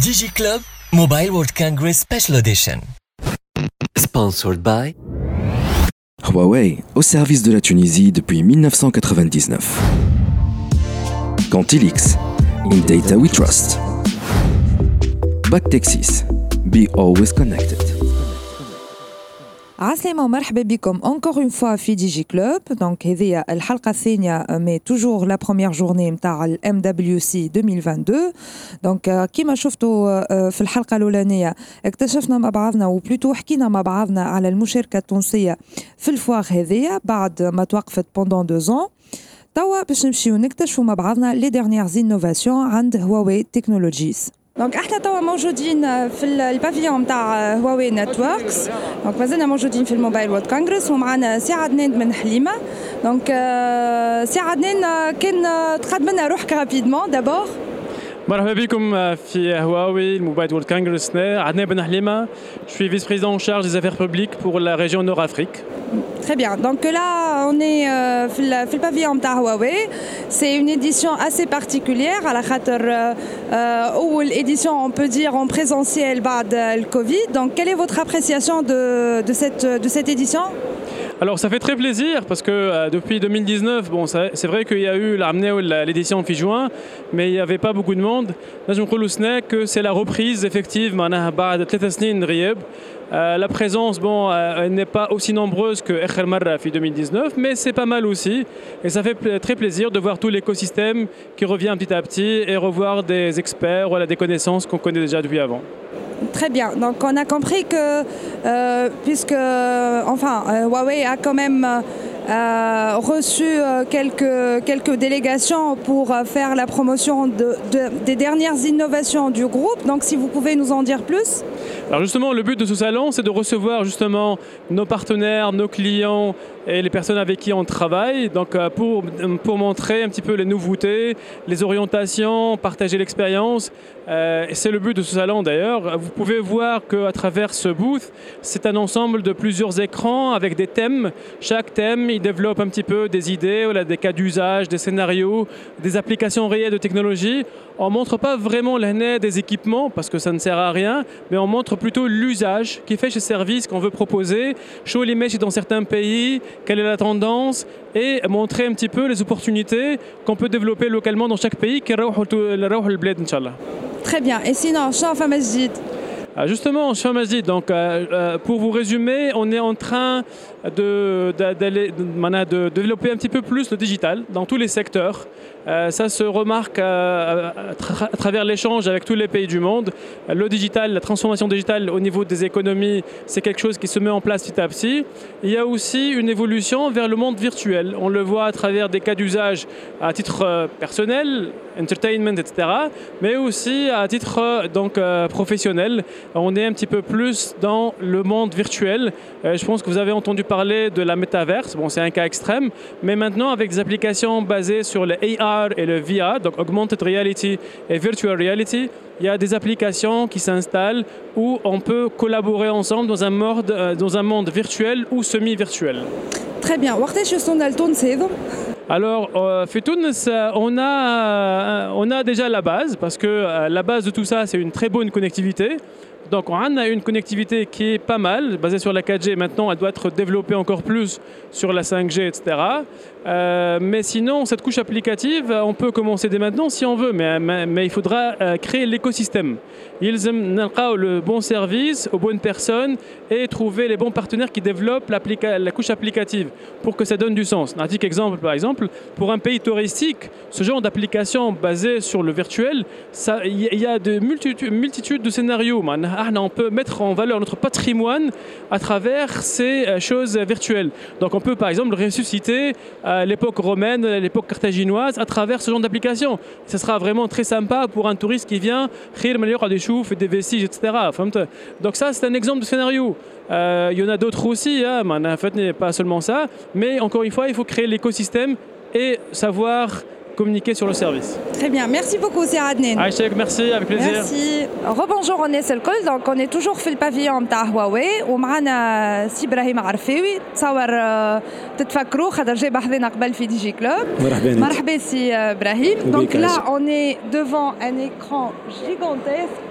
DigiClub Mobile World Congress Special Edition. Sponsored by Huawei, au service de la Tunisie depuis 1999. Cantilix, in data we trust. Back Texas, be always connected. عسلامة ومرحبا بكم encore une fois في دي جي كلوب دونك هذه الحلقة الثانية مي توجور لا بروميير جورني نتاع الام دبليو سي 2022 دونك كيما شفتوا في الحلقة الأولانية اكتشفنا مع بعضنا وبلوتو حكينا مع بعضنا على المشاركة التونسية في الفواغ هذية بعد ما توقفت بوندون دو زون توا باش نمشيو نكتشفوا مع بعضنا لي ديرنيير انوفاسيون عند هواوي تكنولوجيز دونك إحنا توا موجودين في البافيون نتاع هواوي نتوركس دونك مازلنا موجودين في الموبايل وورد كونغرس ومعنا سي عدنان من حليمه دونك سي عدنان كان تقدم لنا روحك رابيدمون دابور مرحبا بكم في هواوي الموبايل وورد كونغرس عدنان بن حليمه Je suis vice-président en charge des affaires publiques pour la région Nord-Afrique. Très bien. Donc là, on est euh, في البافيون نتاع هواوي. C'est une édition assez particulière على خاطر أول édition on peut dire en présentiel بعد الكوفيد. Donc quelle est votre appréciation de, de, cette, de cette édition Alors ça fait très plaisir parce que euh, depuis 2019, bon, c'est vrai qu'il y a eu l'édition en juin, mais il n'y avait pas beaucoup de monde. Là, je me que c'est la reprise effective. Euh, la présence, bon, euh, n'est pas aussi nombreuse que Echel Marrafi 2019, mais c'est pas mal aussi. Et ça fait très plaisir de voir tout l'écosystème qui revient petit à petit et revoir des experts, voilà, des connaissances qu'on connaît déjà depuis avant. Très bien. Donc on a compris que, euh, puisque, enfin, euh, Huawei a quand même euh, reçu euh, quelques, quelques délégations pour euh, faire la promotion de, de, des dernières innovations du groupe. Donc si vous pouvez nous en dire plus. Alors justement, le but de ce salon, c'est de recevoir justement nos partenaires, nos clients et les personnes avec qui on travaille, donc pour, pour montrer un petit peu les nouveautés, les orientations, partager l'expérience. C'est le but de ce salon d'ailleurs. Vous pouvez voir qu'à travers ce booth, c'est un ensemble de plusieurs écrans avec des thèmes. Chaque thème, il développe un petit peu des idées, voilà, des cas d'usage, des scénarios, des applications réelles de technologie. On ne montre pas vraiment l'année des équipements parce que ça ne sert à rien, mais on montre plutôt l'usage qui fait chez services qu'on veut proposer, show l'image dans certains pays, quelle est la tendance et montrer un petit peu les opportunités qu'on peut développer localement dans chaque pays. Très bien. Et sinon, Shafa Masjid Justement, Shafa Masjid, donc, euh, pour vous résumer, on est en train de, de, développer un petit peu plus le digital dans tous les secteurs. Euh, ça se remarque à, à, tra à travers l'échange avec tous les pays du monde. Le digital, la transformation digitale au niveau des économies, c'est quelque chose qui se met en place petit à petit. Il y a aussi une évolution vers le monde virtuel. On le voit à travers des cas d'usage à titre euh, personnel, entertainment, etc., mais aussi à titre euh, donc, euh, professionnel. On est un petit peu plus dans le monde virtuel. Euh, je pense que vous avez entendu parler de la métaverse. Bon, c'est un cas extrême, mais maintenant avec des applications basées sur le AR et le VR, donc augmented reality et virtual reality, il y a des applications qui s'installent où on peut collaborer ensemble dans un, dans un monde virtuel ou semi-virtuel. Très bien. Alors, euh, on a, on a déjà la base, parce que euh, la base de tout ça, c'est une très bonne connectivité. Donc on a une connectivité qui est pas mal, basée sur la 4G. Maintenant, elle doit être développée encore plus sur la 5G, etc. Euh, mais sinon, cette couche applicative, on peut commencer dès maintenant si on veut, mais, il faudra euh, créer l'écosystème. Ils le bon service aux bonnes personnes et trouver les bons partenaires qui développent la couche applicative pour que ça donne du sens. Un petit exemple, par exemple, pour un pays touristique, ce genre d'application basée sur le virtuel, il y a de multitudes, multitudes de scénarios. On peut mettre en valeur notre patrimoine à travers ces euh, choses virtuelles. Donc on peut par exemple ressusciter l'époque romaine, l'époque carthaginoise, à travers ce genre d'application. Ce sera vraiment très sympa pour un touriste qui vient, des choufs, des vestiges, etc. Donc ça, c'est un exemple de scénario. Euh, il y en a d'autres aussi, hein, en fait, pas seulement ça, mais encore une fois, il faut créer l'écosystème et savoir communiquer sur le service. Très bien, merci beaucoup, c'est Adnen. Aïchek, merci, avec plaisir. Merci. Rebonjour, on est الكل donc on est toujours في البافيون نتاع هواوي ومعنا سي ابراهيم عرفاوي تصور آه، تتفكروا خاطر جاي بحذنا قبل في دي جي كلوب مرحبا مرحبا سي ابراهيم donc Merci. là on est devant un écran gigantesque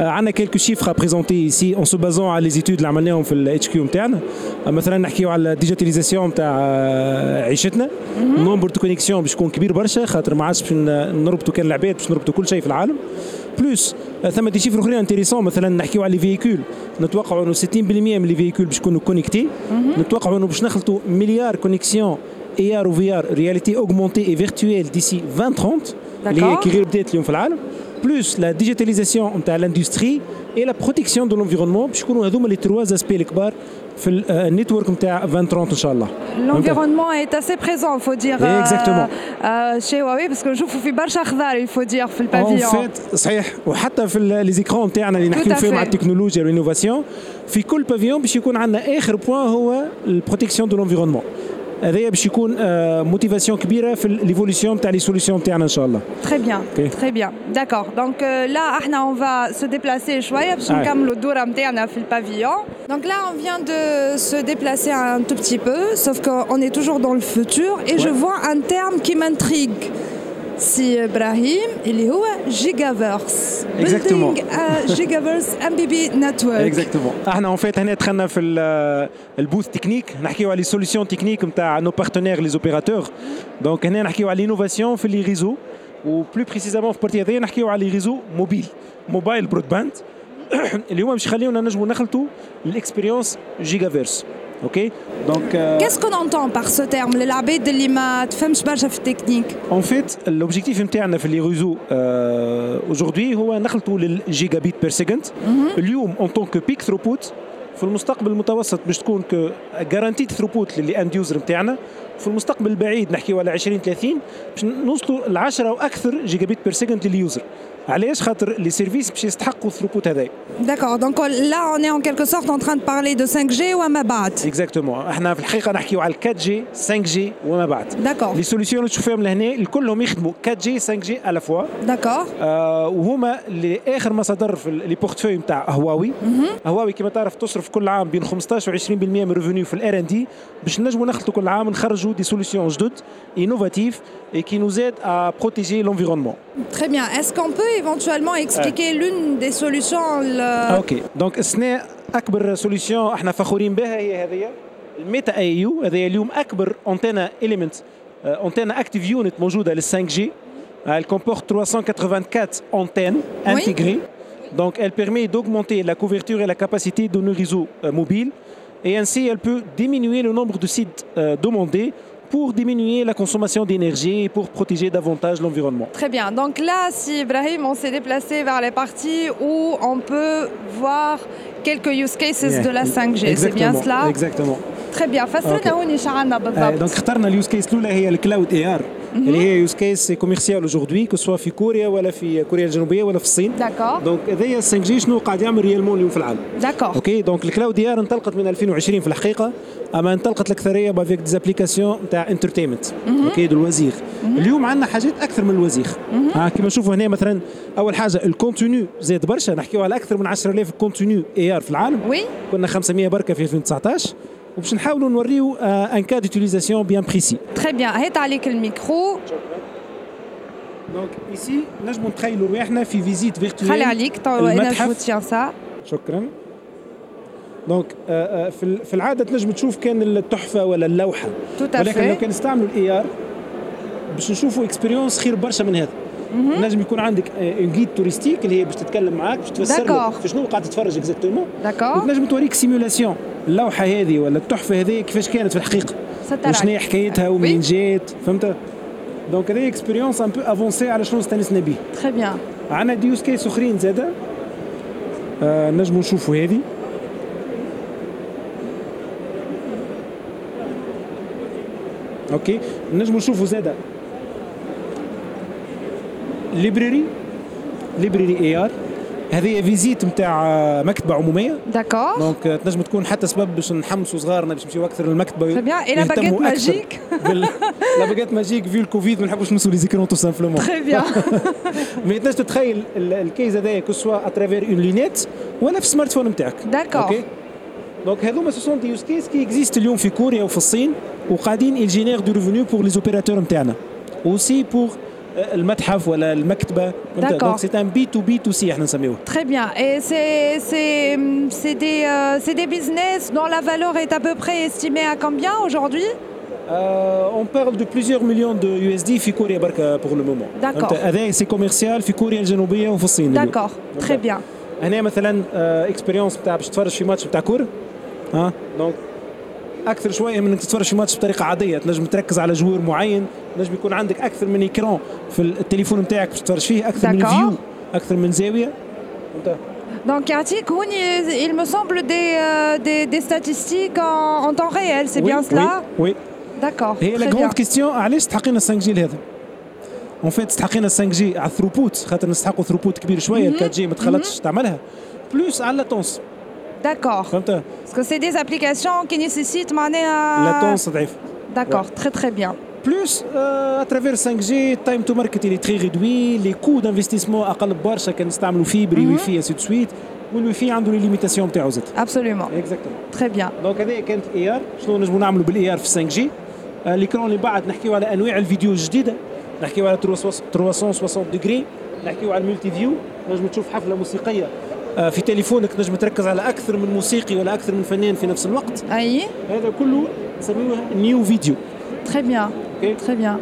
عندنا كيلكو شيفر ا بريزونتي ايسي اون سو بازون على لي زيتود اللي عملناهم في الاتش كيو نتاعنا آه، مثلا نحكيو على الديجيتاليزاسيون نتاع آه، عيشتنا نومبر دو كونيكسيون باش يكون كبير برشا خاطر ما عادش باش ن- نربطوا كان العباد باش نربطوا كل شيء في العالم بلوس آه، ثم دي شيفر اخرين انتريسون مثلا نحكيو على لي فييكول نتوقعوا انه 60% من لي فييكول باش يكونوا كونيكتي نتوقعوا انه باش نخلطوا مليار كونيكسيون اي ار و في ار رياليتي اوغمونتي اي فيرتويل ديسي 2030 اللي هي D'accord. كي غير بدات اليوم في العالم بلوس لا ديجيتاليزاسيون نتاع لاندستري اي لا بروتيكسيون دو لونفيرونمون باش يكونوا هذوما لي تروا اسبي الكبار في ال- آه، النيتورك نتاع 2030 ان شاء الله L'environnement est assez présent, il faut dire, Exactement. euh, chez Huawei, parce que je vous fais barcha khadar, il faut dire, في اون البافيون. فيت صحيح وحتى في لي زيكرون نتاعنا اللي نحكيو à فيهم fait. على التكنولوجيا والانوفاسيون في كل بافيون باش يكون عندنا اخر بوان هو البروتيكسيون دو لونفيرونمون هذايا باش يكون موتيفاسيون كبيره في ليفولوسيون تاع لي سوليسيون نتاعنا ان شاء الله Très bien, Ok. très bien. D'accord. Donc euh, là, احنا, on va se déplacer شوية باش Ouais. نكملوا الدورة نتاعنا في البavillon. Donc là, on vient de se déplacer un tout petit peu, sauf qu'on est toujours dans le futur et je Ouais. vois un terme qui m'intrigue. Si Ibrahim, اللي هو Gigaverse. Exactement. Building a Gigaverse MBB network. اكزاكتومون احنا اون فيت هنا دخلنا في ال- البوث تكنيك نحكيو على لي سوليسيون تكنيك نتاع نو بارتنير لي زوبيراتور دونك هنا نحكيو على لينوفاسيون في لي ريزو وبلو بريسيزامون في البارتي هذيا نحكيو على لي ريزو موبيل موبايل برودباند اللي هما باش يخليونا نجموا نخلطوا الاكسبيريونس جيجافيرس اوكي دونك Qu'est-ce qu'on entend par ce terme للعباد اللي ما تفهمش برشا في التكنيك En fait, l'objectif نتاعنا في les réseaux euh, aujourd'hui هو نخلطوا للجيجابيت بير سكند اليوم en tant que peak throughput في المستقبل المتوسط باش تكون ك جارانتيد ثروبوت للي اند يوزر نتاعنا في المستقبل البعيد نحكيو على 20 30 باش نوصلوا ل 10 وأكثر جيجابيت بير سكند لليوزر. علاش؟ خاطر لي سيرفيس باش يستحقوا الثروبوت هذاي D'accord, donc on- là on est en quelque sorte en train de parler de 5G ou à ma batte. اكزاكتومون إحنا في الحقيقة نحكيو على 4 جي 5 جي وما بعد D'accord, لي سوليسيون اللي تشوفهم لهنا الكلهم يخدموا 4 جي 5 جي على فوا d'accord. آه وهما اللي آخر مصادر في لي بورتفوي نتاع هواوي. هواوي كما تعرف تصرف كل عام بين 15 و 20% من ريفونيو في الار ان دي باش نجموا نخلطوا كل عام نخرجوا دي سوليسيون جدد انوفاتيف et qui nous aident à protéger l'environnement. Très bien. Est-ce qu'on peut éventuellement expliquer l'une des solutions le- اوكي دونك السنه اكبر سوليسيون احنا فخورين بها هي هذه الميتا اي يو هذه اليوم اكبر انتنا اليمنت انتنا اكتيف يونت موجوده لل 5 جي Elle comporte 384 antennes Oui. intégrées. Donc, elle permet d'augmenter la couverture et la capacité de nos réseaux euh, mobiles. et ainsi elle peut diminuer le nombre de sites euh, demandés pour diminuer la consommation d'énergie et pour protéger davantage l'environnement. Très bien. Donc là, si Ibrahim, on s'est déplacé vers les parties où on peut voir quelques use cases de la 5G. C'est bien cela? Exactement. Très bien. Okay. Euh, donc, le use case, c'est le cloud AR. كيس الاولى هي الكلاود اي ار اللي هي يوز كيس كوميرسيال اوجوردي كو سوا في كوريا ولا في كوريا الجنوبية ولا في الصين. D'accord. دونك هذايا 5 جي شنو قاعد يعمل ريالمون اليوم في العالم؟ D'accord. أوكي دونك الكلاود اي ار انطلقت من 2020 في الحقيقة أما انطلقت الأكثرية بافيك ديزابليكاسيون تاع انترتينمنت أوكي دو الوزير اليوم عندنا حاجات أكثر من الوزير ها كما نشوفوا هنا مثلا أول حاجة الكونتوني زاد برشا. نحكيو على أكثر من 10000 كونتوني اي ار في العالم. Oui. كنا 500 بركة في 2019 وباش نحاولوا نوريو ان كا ديتيليزاسيون بيان بريسي Très bien. هات عليك الميكرو. دونك ايسي نجموا نتخيلوا رواحنا في فيزيت فيرتويل خلي عليك. طو- أنا سا. شكرا دونك آه، آه، في ال- في العاده تنجم تشوف كان التحفه ولا اللوحه ولكن لو. كان نستعملوا الاي ار باش نشوفوا اكسبيريونس خير برشا من هذا نجم يكون عندك اون جيد توريستيك اللي هي باش تتكلم معاك باش تفسر لك في شنو قاعد تتفرج اكزاكتومون وتنجم توريك سيمولاسيون اللوحة هذه ولا التحفة هذه كيفاش كانت في الحقيقة؟ وشنو هي حكايتها ومنين جات فهمت؟ دونك هذه اكسبيريونس ان بو افونسي على شنو استانسنا به تري بيان عندنا ديوس كيس أخرين زادة. آه نجموا نشوفوا هذه. أوكي نجمو نشوفوا زادة. ليبراري ليبراري اي ار هذه فيزيت نتاع مكتبة عمومية. D'accord. دونك تنجم تكون حتى سبب باش نحمسوا صغارنا باش يمشيو أكثر للمكتبة. La يهتموا baguette أكثر. magique بال- لا باجيت ماجيك في الكوفيد ما نحبوش نمسوا لي زيكرون تو سامبلومون. Très bien. مي تنجم تتخيل ال- الكيس هذايا كو سوا اترافير اون لينيت ولا في السمارت فون نتاعك D'accord. أوكي دونك هذوما سو سون دي يوز كيس كي اكزيست اليوم في كوريا وفي الصين وقاعدين génère دو ريفوني بور لي زوبيراتور نتاعنا اوسي بور المتحف ولا المكتبه D'accord. دونك سي ان بي تو بي تو سي احنا نسميوه Très bien. Et c'est c'est c'est des euh, c'est des business dont la valeur est à peu près estimée à combien aujourd'hui Euh, on parle de plusieurs millions de USD في كوريا بركة pour le moment. D'accord. فهمت؟ هذا سي كوميرسيال في كوريا الجنوبية وفي الصين. اليوم. D'accord. Très bien. هنا مثلا اكسبيريونس بتاع باش تتفرج في ماتش بتاع كورة ها دونك أكثر شوية من إنك تتفرج في ماتش بطريقة عادية تنجم تركز على جوار معين نجم يكون عندك أكثر من ايكران في التليفون نتاعك باش تتفرج فيه أكثر من. فيو أكثر من زاوية فهمت؟ Donc Houni, il me semble des, euh, des, des statistiques en, en temps réel, c'est Oui, bien cela oui, oui. D'accord. هي لا Très bien. كيستيون علاش استحقينا 5 جي لهذا اون فيت استحقينا 5 جي على الثروبوت خاطر نستحقوا ثروبوت كبير شوية ال 4 جي ما تخلطش تعملها بلوس على لاتونس D'accord. فهمت Parce que c'est des applications qui nécessitent mané à... لاتونس ضعيف D'accord, très très bien. بلوس à travers 5 جي تايم تو ماركت اللي تري ريدوي لي كو دانفستيسمون اقل برشا كان نستعملوا فيبري وي في اسي سويت والوي في عنده لي ليميتاسيون نتاعو زاد Absolument. اكزاكتومون Très bien. دونك هذه كانت اي ار شنو نجموا نعملوا بالاي ار في 5 جي ليكرون اللي بعد نحكيو على انواع الفيديو الجديده نحكيو على 360 ديجري نحكيو على الملتي فيو نجم تشوف حفله موسيقيه آه، في تليفونك نجم تركز على أكثر من موسيقي ولا أكثر من فنان في نفس الوقت؟ Aïe, هذا كله نسميوه نيو فيديو. أوكي Très bien.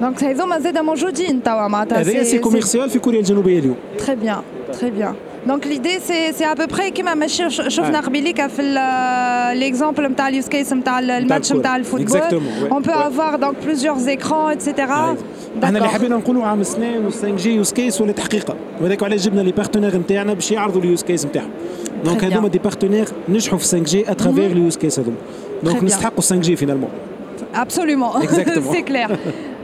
Donc ça هذوما زاد موجودين توا معناتها هذا سي كوميرسيال في كوريا الجنوبية اليوم. Très bien, très bien. Donc l'idée c'est c'est à peu près كيما ماشي ش- شفنا آه. قبيليك في l'exemple نتاع اليوز كيس نتاع الماتش الكورة. نتاع الفوتبول. Exactement, ouais, On peut ouais. avoir donc plusieurs écrans etc. احنا اللي D'accord. حبينا نقولوا عام سنين و 5 جي يوز كيس ولا تحقيقه وهذاك علاش جبنا لي بارتنير نتاعنا باش يعرضوا اليوز كيس نتاعهم دونك bien. هذوما دي بارتنير نجحوا في 5 جي اترافير اليوز كيس هذوما دونك bien. نستحقوا 5 جي فينالمون Absolument. Exactement. c'est clair.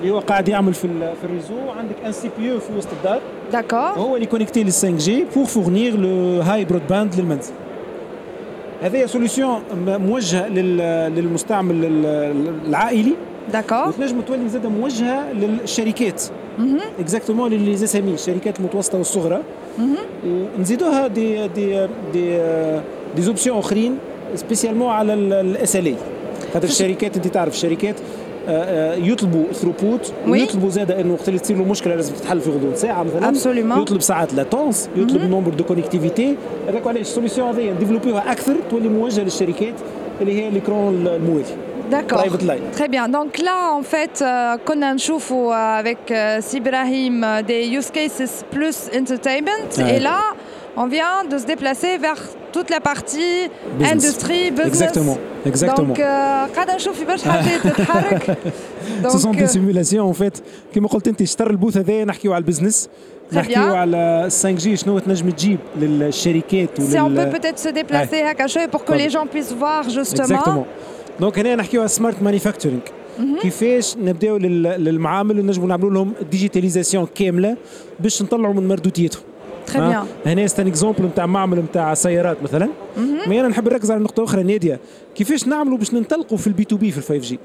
اللي هو قاعد يعمل في في الريزو. عندك ان سي بي يو في وسط الدار. D'accord. هو اللي كونيكتي لل 5 جي بور فورنير لو هاي برود باند للمنزل. هذه سوليسيون موجهة لل- للمستعمل ال- العائلي. D'accord. وتنجم تولي زاده موجهة للشركات. اكزاكتومون للي زي الشركات المتوسطة والصغرى. ونزيدوها دي دي دي دي زوبسيون أخرين سبيسيالمون على الاس ال اي خاطر الشركات انت تعرف الشركات يطلبوا ثروبوت Oui. ويطلبوا زاده انه وقت اللي تصير له مشكله لازم تتحل في غضون ساعه مثلا Absolument. يطلب ساعات لاتونس يطلب نومبر دو كونيكتيفيتي هذاك علاش السوليسيون هذه نديفلوبيوها اكثر تولي موجهه للشركات اللي هي ليكرون الموالي D'accord. Private line. Très bien. Donc là, en fait, euh, كنا نشوفوا euh, avec euh, Sibrahim euh, des use cases plus entertainment. Ouais. Et là, on vient de se déplacer vers toute la partie Business. industrie, business. Exactement. Exactement. Donc, euh, قاعدة نشوف في برشا حاجات تتحرك. سو سون Donc, دي euh, سيمولاسيون فيت كيما قلت انت اشتر البوث هذايا نحكيو على البزنس Très نحكيو bien. على 5 جي شنو تنجم تجيب للشركات si on peut ولل peut-être se déplacer هكا شوية pour que Pardon. les gens puissent voir justement. اكزاكتومون دونك هنا نحكيو على سمارت مانيفاكتورينغ كيفاش نبداو لل- للمعامل ونجموا نعملوا لهم ديجيتاليزاسيون كامله باش نطلعوا من مردوديتهم Très bien. هنا ستان اكزومبل نتاع معمل نتاع سيارات مثلا. مي أنا نحب نركز على نقطة أخرى ناديه كيفاش نعملوا باش ننطلقوا في البي تو بي في الفايف جي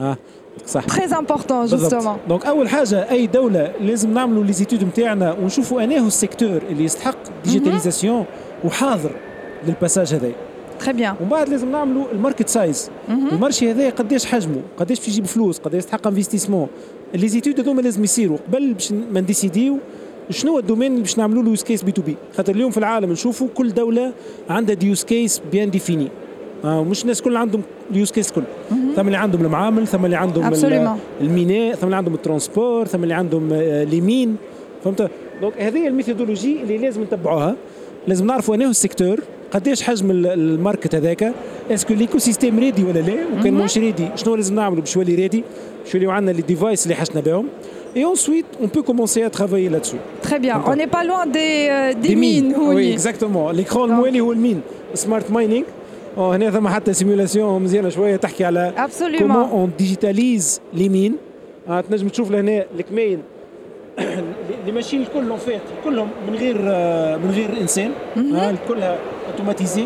آه صح. Important بالضبط. justement. دونك أول حاجة أي دولة لازم نعملوا لي زيتود نتاعنا ونشوفوا أنه السيكتور اللي يستحق ديجيتاليزاسيون وحاضر للباساج هذا. Très bien. ومن بعد لازم نعملوا الماركت سايز المارشي هذا قداش حجمه؟ قداش باش يجيب فلوس؟ قداش يستحق انفستيسمون لي زيتود هذوما لازم يصيروا قبل باش ما نديسيديو شنو هو الدومين اللي باش نعملوا له يوز كيس بي تو بي خاطر اليوم في العالم نشوفوا كل دولة عندها دي يوز كيس بيان ديفيني آه مش الناس كل عندهم اليوز كيس كل ثم اللي عندهم المعامل ثم اللي عندهم. الميناء ثم اللي عندهم الترانسبور ثم اللي عندهم آه، ليمين فهمت؟ دونك هذه الميثودولوجي اللي لازم نتبعوها. لازم نعرفوا أنه السيكتور قديش حجم ال- الماركت هذاك. اسكو ليكو سيستيم ريدي ولا لا؟ وكان مش ريدي شنو لازم نعملوا باش يولي ريدي باش يوليو عندنا لي ديفايس اللي حشنا بهم. Et ensuite, on peut commencer à travailler là-dessus. Très bien. D'accord. On n'est pas loin des, euh, des, mines. Oui, oui. exactement. L'écran الموالي هو المين. سمارت ماينينغ. هنا ثم حتى سيمولاسيون مزيانه شويه تحكي على Absolument. كومون اون ديجيتاليز لي مين. آه، تنجم تشوف لهنا الكمين اللي ماشيين الكل اون فيت كلهم من غير آه، من غير انسان آه، كلها اوتوماتيزي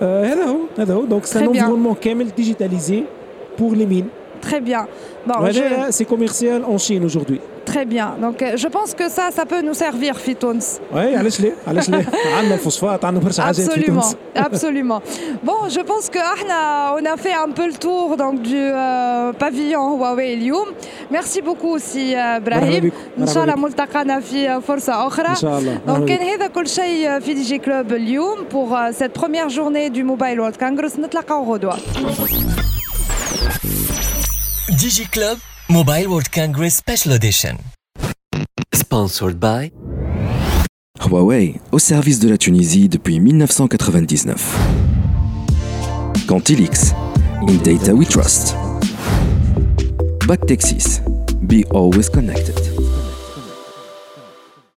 هذا هو هذا هو دونك سان Très bien. انفيرونمون كامل ديجيتاليزي بور لي مين Très bien. Bon, je- وهذا سي كوميرسيال اون شين aujourd'hui Très bien. Donc, euh, je pense que ça, ça peut nous servir, Fitons. اي علاش ليه علاش ليه عندنا الفوسفات عندنا برشا حاجات في Absolument, تونس absolument. Bon, je pense que Ahna, on a fait un peu le tour donc, du euh, pavillon Huawei اليوم. Merci beaucoup aussi euh, مرحبا Brahim. بك، إن شاء الله مرحبا ملتقانا في فرصة أخرى. ان شاء الله مرحبا دونك بك. كان هذا كل شيء في دي جي كلوب اليوم pour euh, cette première journée du Mobile World Congress نتلاقاو غدوة. DigiClub Mobile World Congress Special Edition. Sponsored by Huawei, au service de la Tunisie depuis 1999. Cantilix, in data we trust. Back Texas, be always connected.